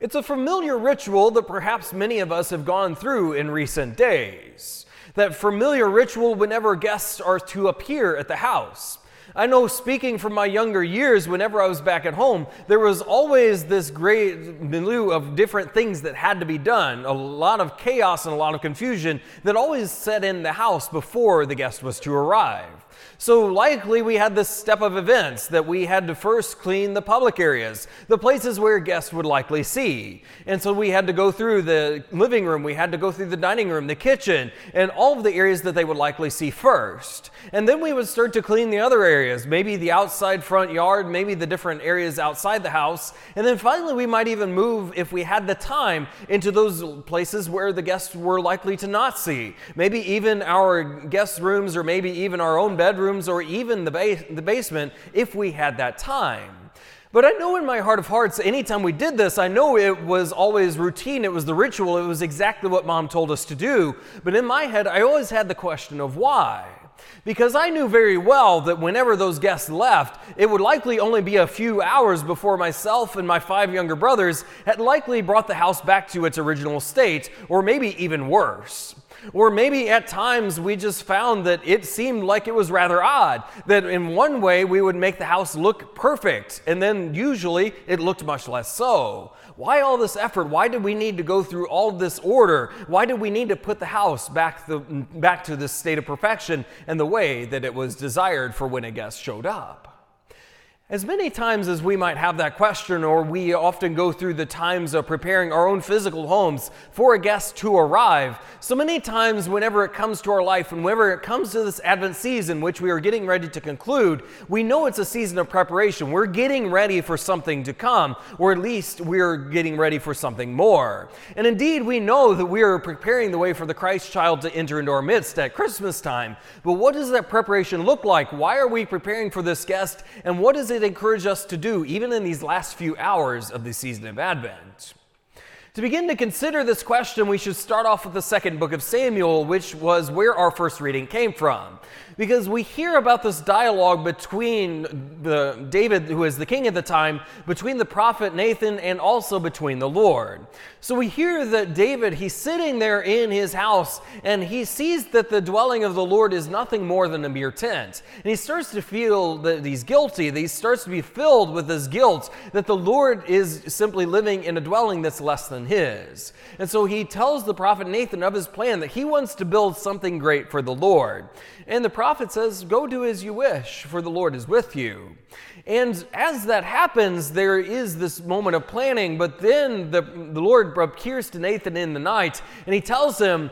It's a familiar ritual that perhaps many of us have gone through in recent days. That familiar ritual whenever guests are to appear at the house. I know speaking from my younger years, whenever I was back at home, there was always this great milieu of different things that had to be done. A lot of chaos and a lot of confusion that always set in the house before the guest was to arrive. So, likely, we had this step of events that we had to first clean the public areas, the places where guests would likely see. And so, we had to go through the living room, we had to go through the dining room, the kitchen, and all of the areas that they would likely see first. And then we would start to clean the other areas, maybe the outside front yard, maybe the different areas outside the house. And then finally, we might even move, if we had the time, into those places where the guests were likely to not see. Maybe even our guest rooms, or maybe even our own bedroom bedrooms or even the, the basement if we had that time. But I know in my heart of hearts, anytime we did this, I know it was always routine, it was the ritual, it was exactly what mom told us to do. But in my head, I always had the question of why. Because I knew very well that whenever those guests left, it would likely only be a few hours before myself and my five younger brothers had likely brought the house back to its original state, or maybe even worse. Or maybe at times we just found that it seemed like it was rather odd, that in one way we would make the house look perfect, and then usually it looked much less so. Why all this effort? Why did we need to go through all this order? Why did we need to put the house back, the, back to this state of perfection and the way that it was desired for when a guest showed up? As many times as we might have that question, or we often go through the times of preparing our own physical homes for a guest to arrive, so many times whenever it comes to our life and whenever it comes to this Advent season, which we are getting ready to conclude, we know it's a season of preparation. We're getting ready for something to come, or at least we're getting ready for something more. And indeed, we know that we are preparing the way for the Christ child to enter into our midst at Christmas time. But what does that preparation look like? Why are we preparing for this guest? And what is it? It encourage us to do, even in these last few hours of the season of Advent? To begin to consider this question, we should start off with the second book of Samuel, which was where our first reading came from because we hear about this dialogue between the David, who is the king at the time, between the prophet Nathan and also between the Lord. So we hear that David, he's sitting there in his house and he sees that the dwelling of the Lord is nothing more than a mere tent. And he starts to feel that he's guilty, that he starts to be filled with this guilt that the Lord is simply living in a dwelling that's less than his. And so he tells the prophet Nathan of his plan that he wants to build something great for the Lord. And the prophet says, Go do as you wish, for the Lord is with you. And as that happens, there is this moment of planning, but then the, the Lord appears to Nathan in the night, and he tells him,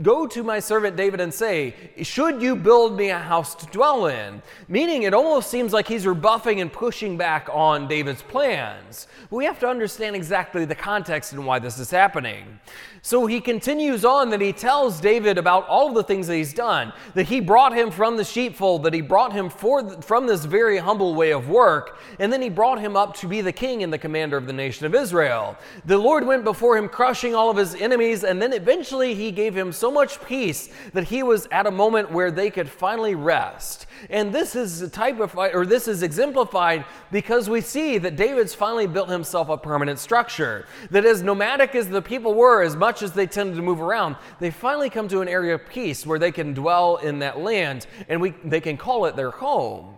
Go to my servant David and say, Should you build me a house to dwell in? Meaning, it almost seems like he's rebuffing and pushing back on David's plans. But we have to understand exactly the context and why this is happening. So he continues on that he tells David about all of the things that he's done, that he brought him from the sheepfold, that he brought him for, from this very humble way of work, and then he brought him up to be the king and the commander of the nation of Israel. The Lord went before him, crushing all of his enemies, and then eventually he gave him so much peace that he was at a moment where they could finally rest. And this is typified, or this is exemplified because we see that David's finally built himself a permanent structure. That is, as nomadic as the people were, as much as they tended to move around, they finally come to an area of peace where they can dwell in that land and we, they can call it their home.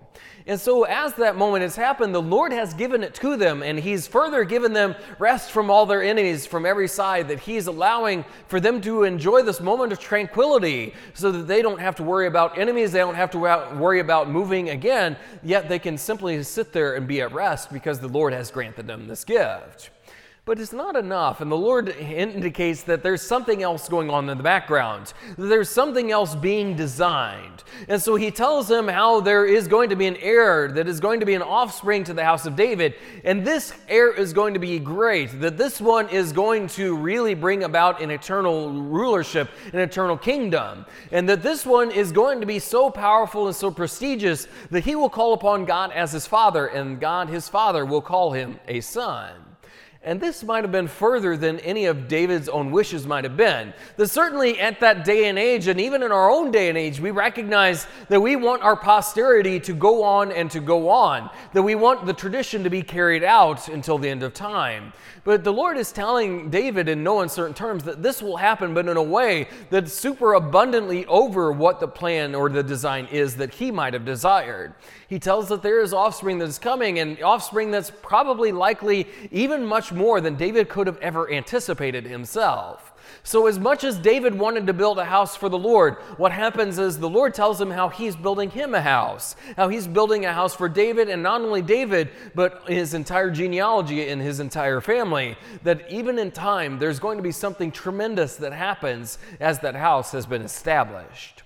And so, as that moment has happened, the Lord has given it to them, and He's further given them rest from all their enemies from every side, that He's allowing for them to enjoy this moment of tranquility so that they don't have to worry about enemies, they don't have to worry about moving again, yet they can simply sit there and be at rest because the Lord has granted them this gift. But it's not enough. And the Lord indicates that there's something else going on in the background. There's something else being designed. And so he tells him how there is going to be an heir that is going to be an offspring to the house of David. And this heir is going to be great. That this one is going to really bring about an eternal rulership, an eternal kingdom. And that this one is going to be so powerful and so prestigious that he will call upon God as his father, and God his father will call him a son. And this might have been further than any of David's own wishes might have been. That certainly at that day and age, and even in our own day and age, we recognize that we want our posterity to go on and to go on, that we want the tradition to be carried out until the end of time. But the Lord is telling David in no uncertain terms that this will happen, but in a way that's super abundantly over what the plan or the design is that he might have desired. He tells that there is offspring that is coming, and offspring that's probably likely even much more than David could have ever anticipated himself. So, as much as David wanted to build a house for the Lord, what happens is the Lord tells him how he's building him a house, how he's building a house for David, and not only David, but his entire genealogy and his entire family. That even in time, there's going to be something tremendous that happens as that house has been established.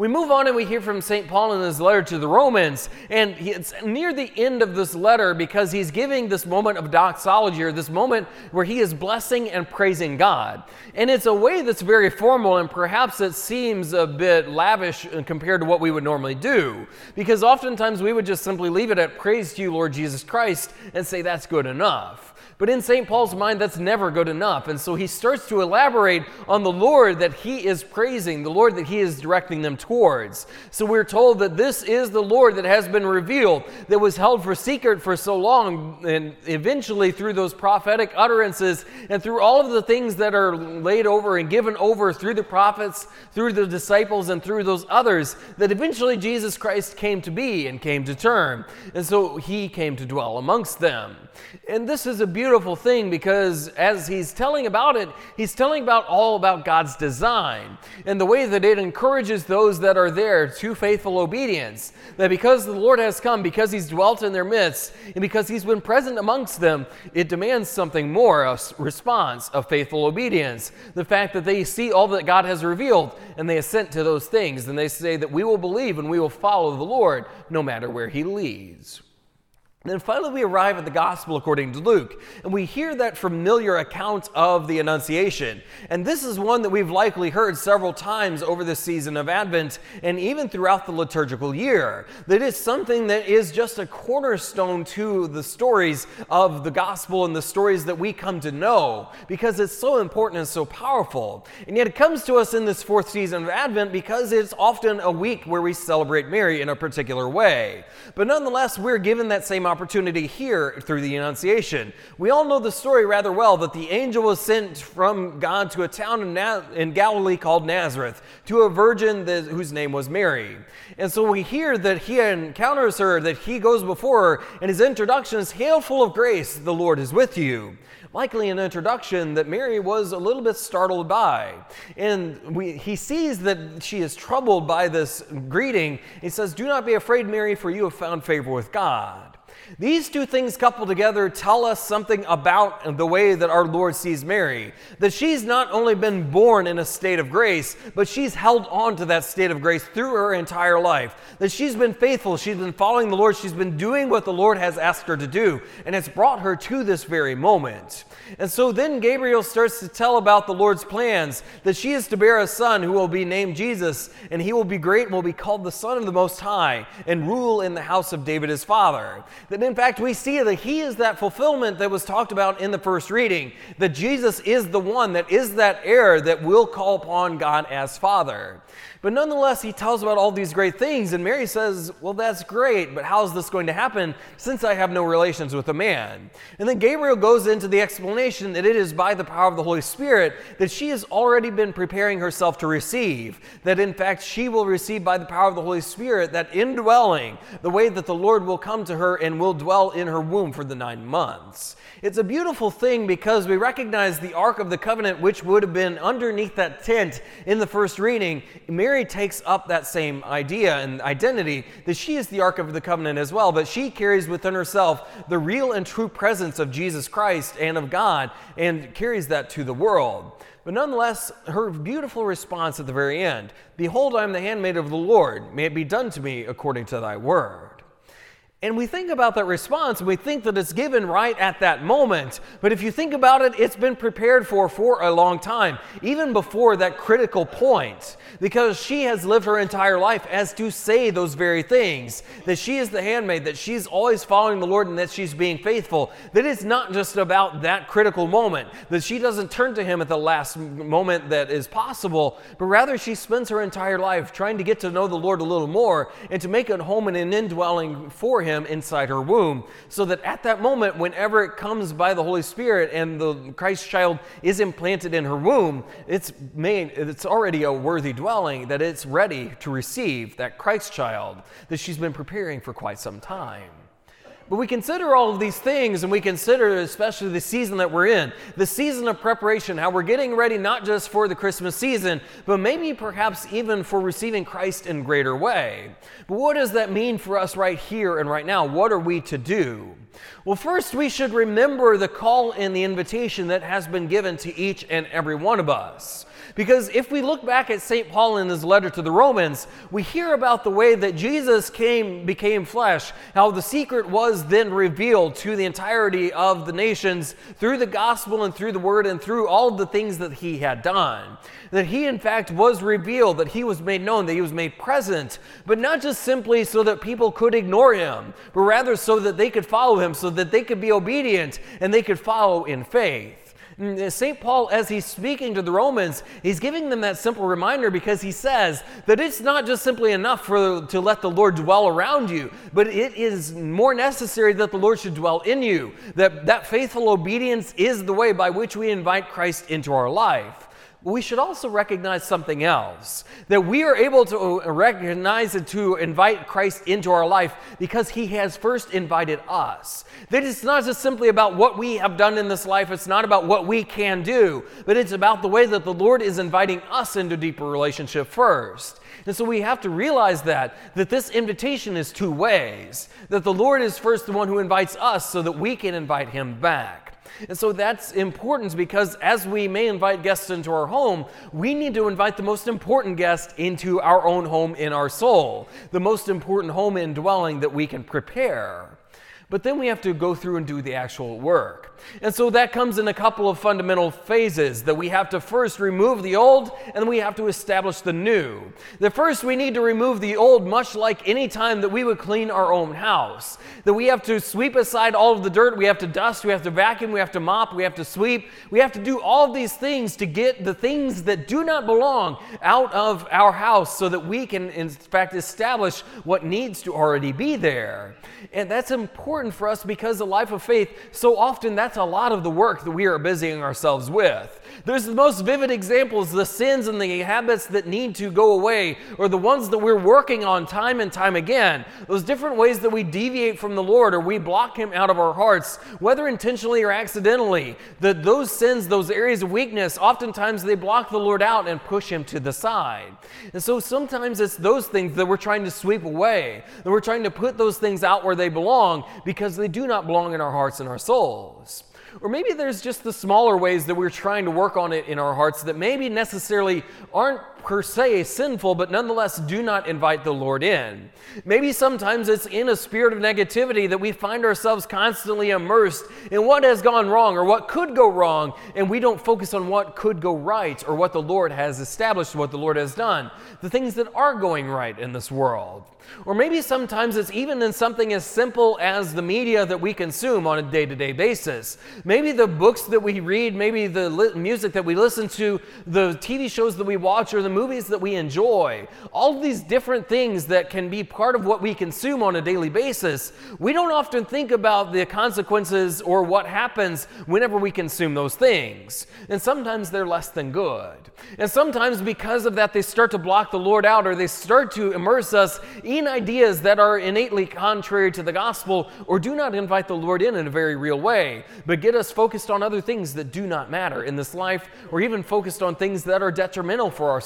We move on and we hear from St. Paul in his letter to the Romans, and it's near the end of this letter because he's giving this moment of doxology, or this moment where he is blessing and praising God. And it's a way that's very formal, and perhaps it seems a bit lavish compared to what we would normally do, because oftentimes we would just simply leave it at praise to you, Lord Jesus Christ, and say that's good enough. But in St. Paul's mind, that's never good enough. And so he starts to elaborate on the Lord that he is praising, the Lord that he is directing them towards. So we're told that this is the Lord that has been revealed, that was held for secret for so long, and eventually through those prophetic utterances and through all of the things that are laid over and given over through the prophets, through the disciples, and through those others, that eventually Jesus Christ came to be and came to term. And so he came to dwell amongst them. And this is a beautiful thing because as he's telling about it, he's telling about all about God's design and the way that it encourages those that are there to faithful obedience. That because the Lord has come, because he's dwelt in their midst, and because he's been present amongst them, it demands something more a response of faithful obedience. The fact that they see all that God has revealed and they assent to those things, and they say that we will believe and we will follow the Lord no matter where he leads. Then finally, we arrive at the gospel according to Luke, and we hear that familiar account of the Annunciation. And this is one that we've likely heard several times over the season of Advent and even throughout the liturgical year. That is something that is just a cornerstone to the stories of the gospel and the stories that we come to know because it's so important and so powerful. And yet, it comes to us in this fourth season of Advent because it's often a week where we celebrate Mary in a particular way. But nonetheless, we're given that same opportunity here through the Annunciation. We all know the story rather well that the angel was sent from God to a town in, in Galilee called Nazareth to a virgin whose name was Mary. And so we hear that he encounters her, that he goes before her, and his introduction is Hail, full of grace, the Lord is with you likely an introduction that Mary was a little bit startled by. And we, he sees that she is troubled by this greeting. He says, Do not be afraid, Mary, for you have found favor with God. These two things coupled together tell us something about the way that our Lord sees Mary. That she's not only been born in a state of grace, but she's held on to that state of grace through her entire life. That she's been faithful, she's been following the Lord, she's been doing what the Lord has asked her to do, and it's brought her to this very moment. And so then Gabriel starts to tell about the Lord's plans that she is to bear a son who will be named Jesus, and he will be great and will be called the Son of the Most High, and rule in the house of David his father. That in fact we see that he is that fulfillment that was talked about in the first reading, that Jesus is the one that is that heir that will call upon God as Father. But nonetheless, he tells about all these great things, and Mary says, Well, that's great, but how is this going to happen since I have no relations with a man? And then Gabriel goes into the explanation that it is by the power of the Holy Spirit that she has already been preparing herself to receive, that in fact she will receive by the power of the Holy Spirit that indwelling, the way that the Lord will come to her and will dwell in her womb for the nine months. It's a beautiful thing because we recognize the Ark of the Covenant, which would have been underneath that tent in the first reading. Mary takes up that same idea and identity that she is the Ark of the Covenant as well, but she carries within herself the real and true presence of Jesus Christ and of God and carries that to the world. But nonetheless, her beautiful response at the very end Behold, I am the handmaid of the Lord. May it be done to me according to thy word. And we think about that response and we think that it's given right at that moment. But if you think about it, it's been prepared for for a long time, even before that critical point, because she has lived her entire life as to say those very things that she is the handmaid, that she's always following the Lord and that she's being faithful. That it's not just about that critical moment, that she doesn't turn to Him at the last moment that is possible, but rather she spends her entire life trying to get to know the Lord a little more and to make a home and an indwelling for Him him inside her womb, so that at that moment, whenever it comes by the Holy Spirit and the Christ child is implanted in her womb, it's made, it's already a worthy dwelling, that it's ready to receive that Christ child that she's been preparing for quite some time. But we consider all of these things and we consider especially the season that we're in, the season of preparation, how we're getting ready not just for the Christmas season, but maybe perhaps even for receiving Christ in greater way. But what does that mean for us right here and right now? What are we to do? Well, first, we should remember the call and the invitation that has been given to each and every one of us. Because if we look back at St. Paul in his letter to the Romans, we hear about the way that Jesus came, became flesh, how the secret was then revealed to the entirety of the nations through the gospel and through the word and through all the things that he had done. That he, in fact, was revealed, that he was made known, that he was made present, but not just simply so that people could ignore him, but rather so that they could follow him, so that they could be obedient and they could follow in faith. Mm, St. Paul, as he's speaking to the Romans, he's giving them that simple reminder because he says that it's not just simply enough for, to let the Lord dwell around you, but it is more necessary that the Lord should dwell in you. That, that faithful obedience is the way by which we invite Christ into our life we should also recognize something else that we are able to recognize and to invite Christ into our life because he has first invited us. That it's not just simply about what we have done in this life, it's not about what we can do, but it's about the way that the Lord is inviting us into deeper relationship first. And so we have to realize that that this invitation is two ways. That the Lord is first the one who invites us so that we can invite him back. And so that's important because as we may invite guests into our home, we need to invite the most important guest into our own home in our soul, the most important home and dwelling that we can prepare. But then we have to go through and do the actual work. And so that comes in a couple of fundamental phases that we have to first remove the old and we have to establish the new. The first, we need to remove the old, much like any time that we would clean our own house. That we have to sweep aside all of the dirt, we have to dust, we have to vacuum, we have to mop, we have to sweep, we have to do all these things to get the things that do not belong out of our house so that we can, in fact, establish what needs to already be there. And that's important for us because the life of faith, so often that's a lot of the work that we are busying ourselves with. There's the most vivid examples the sins and the habits that need to go away, or the ones that we're working on time and time again. Those different ways that we deviate from the Lord or we block Him out of our hearts, whether intentionally or accidentally. That those sins, those areas of weakness, oftentimes they block the Lord out and push Him to the side. And so sometimes it's those things that we're trying to sweep away, that we're trying to put those things out where they belong because they do not belong in our hearts and our souls. Or maybe there's just the smaller ways that we're trying to work on it in our hearts that maybe necessarily aren't per se sinful, but nonetheless do not invite the Lord in. Maybe sometimes it's in a spirit of negativity that we find ourselves constantly immersed in what has gone wrong or what could go wrong, and we don't focus on what could go right or what the Lord has established, what the Lord has done, the things that are going right in this world. Or maybe sometimes it's even in something as simple as the media that we consume on a day to day basis. Maybe the books that we read, maybe the li- music that we listen to, the TV shows that we watch, or the movies that we enjoy. All of these different things that can be part of what we consume on a daily basis. We don't often think about the consequences or what happens whenever we consume those things. And sometimes they're less than good. And sometimes because of that, they start to block the Lord out or they start to immerse us in ideas that are innately contrary to the gospel or do not invite the Lord in in a very real way, but get us focused on other things that do not matter in this life, or even focused on things that are detrimental for our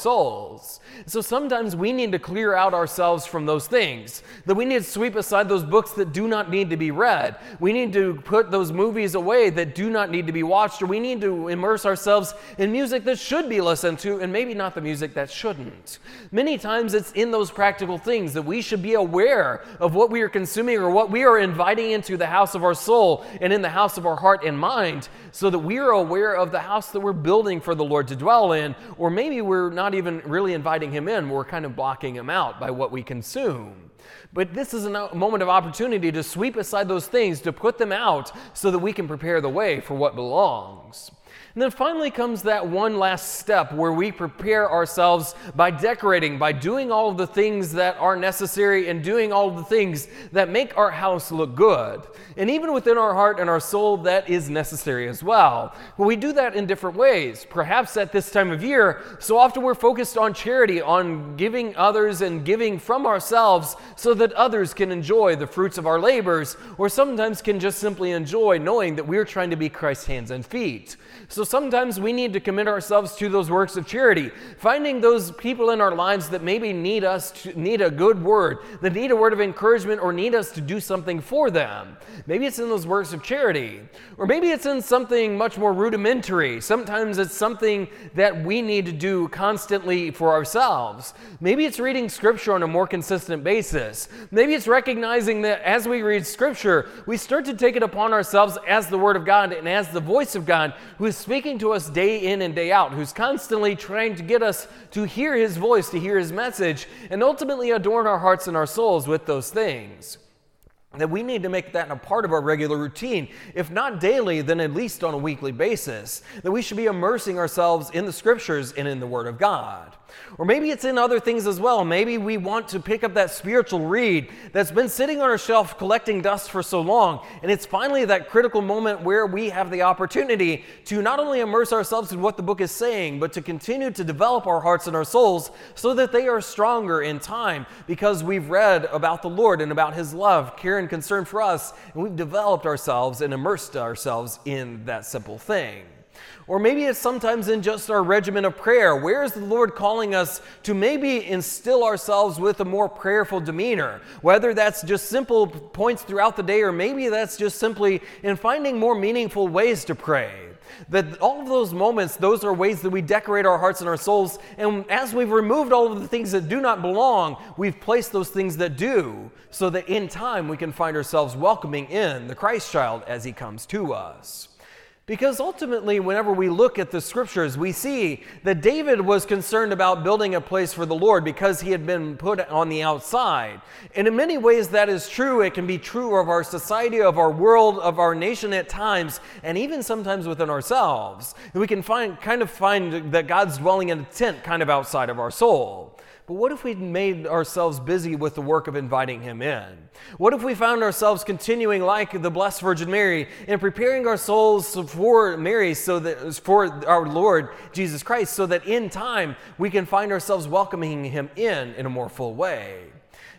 So sometimes we need to clear out ourselves from those things, that we need to sweep aside those books that do not need to be read. We need to put those movies away that do not need to be watched, or we need to immerse ourselves in music that should be listened to and maybe not the music that shouldn't. Many times it's in those practical things that we should be aware of what we are consuming or what we are inviting into the house of our soul and in the house of our heart and mind so that we are aware of the house that we're building for the Lord to dwell in, or maybe we're not even really inviting Him in, we're kind of blocking Him out by what we consume. But this is a moment of opportunity to sweep aside those things, to put them out so that we can prepare the way for what belongs. And then finally comes that one last step where we prepare ourselves by decorating, by doing all of the things that are necessary and doing all of the things that make our house look good. And even within our heart and our soul, that is necessary as well. But we do that in different ways. Perhaps at this time of year, so often we're focused on charity, on giving others and giving from ourselves so that others can enjoy the fruits of our labors, or sometimes can just simply enjoy knowing that we're trying to be Christ's hands and feet. So sometimes we need to commit ourselves to those works of charity, finding those people in our lives that maybe need us to need a good word, that need a word of encouragement or need us to do something for them. Maybe it's in those works of charity, or maybe it's in something much more rudimentary. Sometimes it's something that we need to do constantly for ourselves. Maybe it's reading scripture on a more consistent basis. Maybe it's recognizing that as we read scripture, we start to take it upon ourselves as the word of God and as the voice of God who is speaking to us day in and day out, who's constantly trying to get us to hear his voice, to hear his message, and ultimately adorn our hearts and our souls with those things that we need to make that a part of our regular routine. If not daily, then at least on a weekly basis. That we should be immersing ourselves in the scriptures and in the Word of God. Or maybe it's in other things as well. Maybe we want to pick up that spiritual read that's been sitting on our shelf collecting dust for so long. And it's finally that critical moment where we have the opportunity to not only immerse ourselves in what the book is saying, but to continue to develop our hearts and our souls so that they are stronger in time because we've read about the Lord and about His love, care, and concern for us. And we've developed ourselves and immersed ourselves in that simple thing. Or maybe it's sometimes in just our regimen of prayer. Where is the Lord calling us to maybe instill ourselves with a more prayerful demeanor? Whether that's just simple points throughout the day, or maybe that's just simply in finding more meaningful ways to pray. That all of those moments, those are ways that we decorate our hearts and our souls. And as we've removed all of the things that do not belong, we've placed those things that do, so that in time we can find ourselves welcoming in the Christ child as he comes to us. Because ultimately, whenever we look at the scriptures, we see that David was concerned about building a place for the Lord because he had been put on the outside. And in many ways, that is true. It can be true of our society, of our world, of our nation at times, and even sometimes within ourselves. we can find, kind of find that God's dwelling in a tent kind of outside of our soul. But what if we'd made ourselves busy with the work of inviting him in? What if we found ourselves continuing like the Blessed Virgin Mary and preparing our souls for Mary so that for our Lord Jesus Christ so that in time we can find ourselves welcoming him in in a more full way?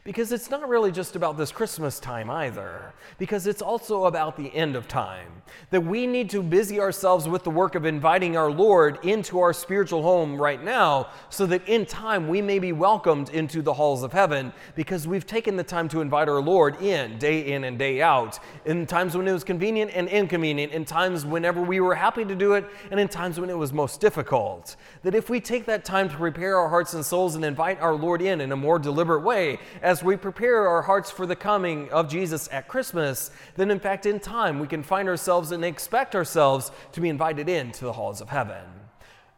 Because it's not really just about this Christmas time either, because it's also about the end of time. That we need to busy ourselves with the work of inviting our Lord into our spiritual home right now, so that in time we may be welcomed into the halls of heaven, because we've taken the time to invite our Lord in, day in and day out, in times when it was convenient and inconvenient, in times whenever we were happy to do it, and in times when it was most difficult. That if we take that time to prepare our hearts and souls and invite our Lord in in a more deliberate way, as as we prepare our hearts for the coming of Jesus at Christmas, then in fact, in time, we can find ourselves and expect ourselves to be invited into the halls of heaven.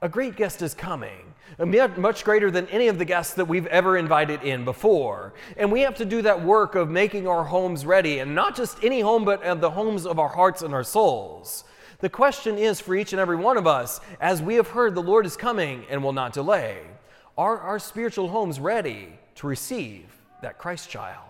A great guest is coming, much greater than any of the guests that we've ever invited in before. And we have to do that work of making our homes ready, and not just any home, but the homes of our hearts and our souls. The question is for each and every one of us, as we have heard the Lord is coming and will not delay, are our spiritual homes ready to receive that Christ child.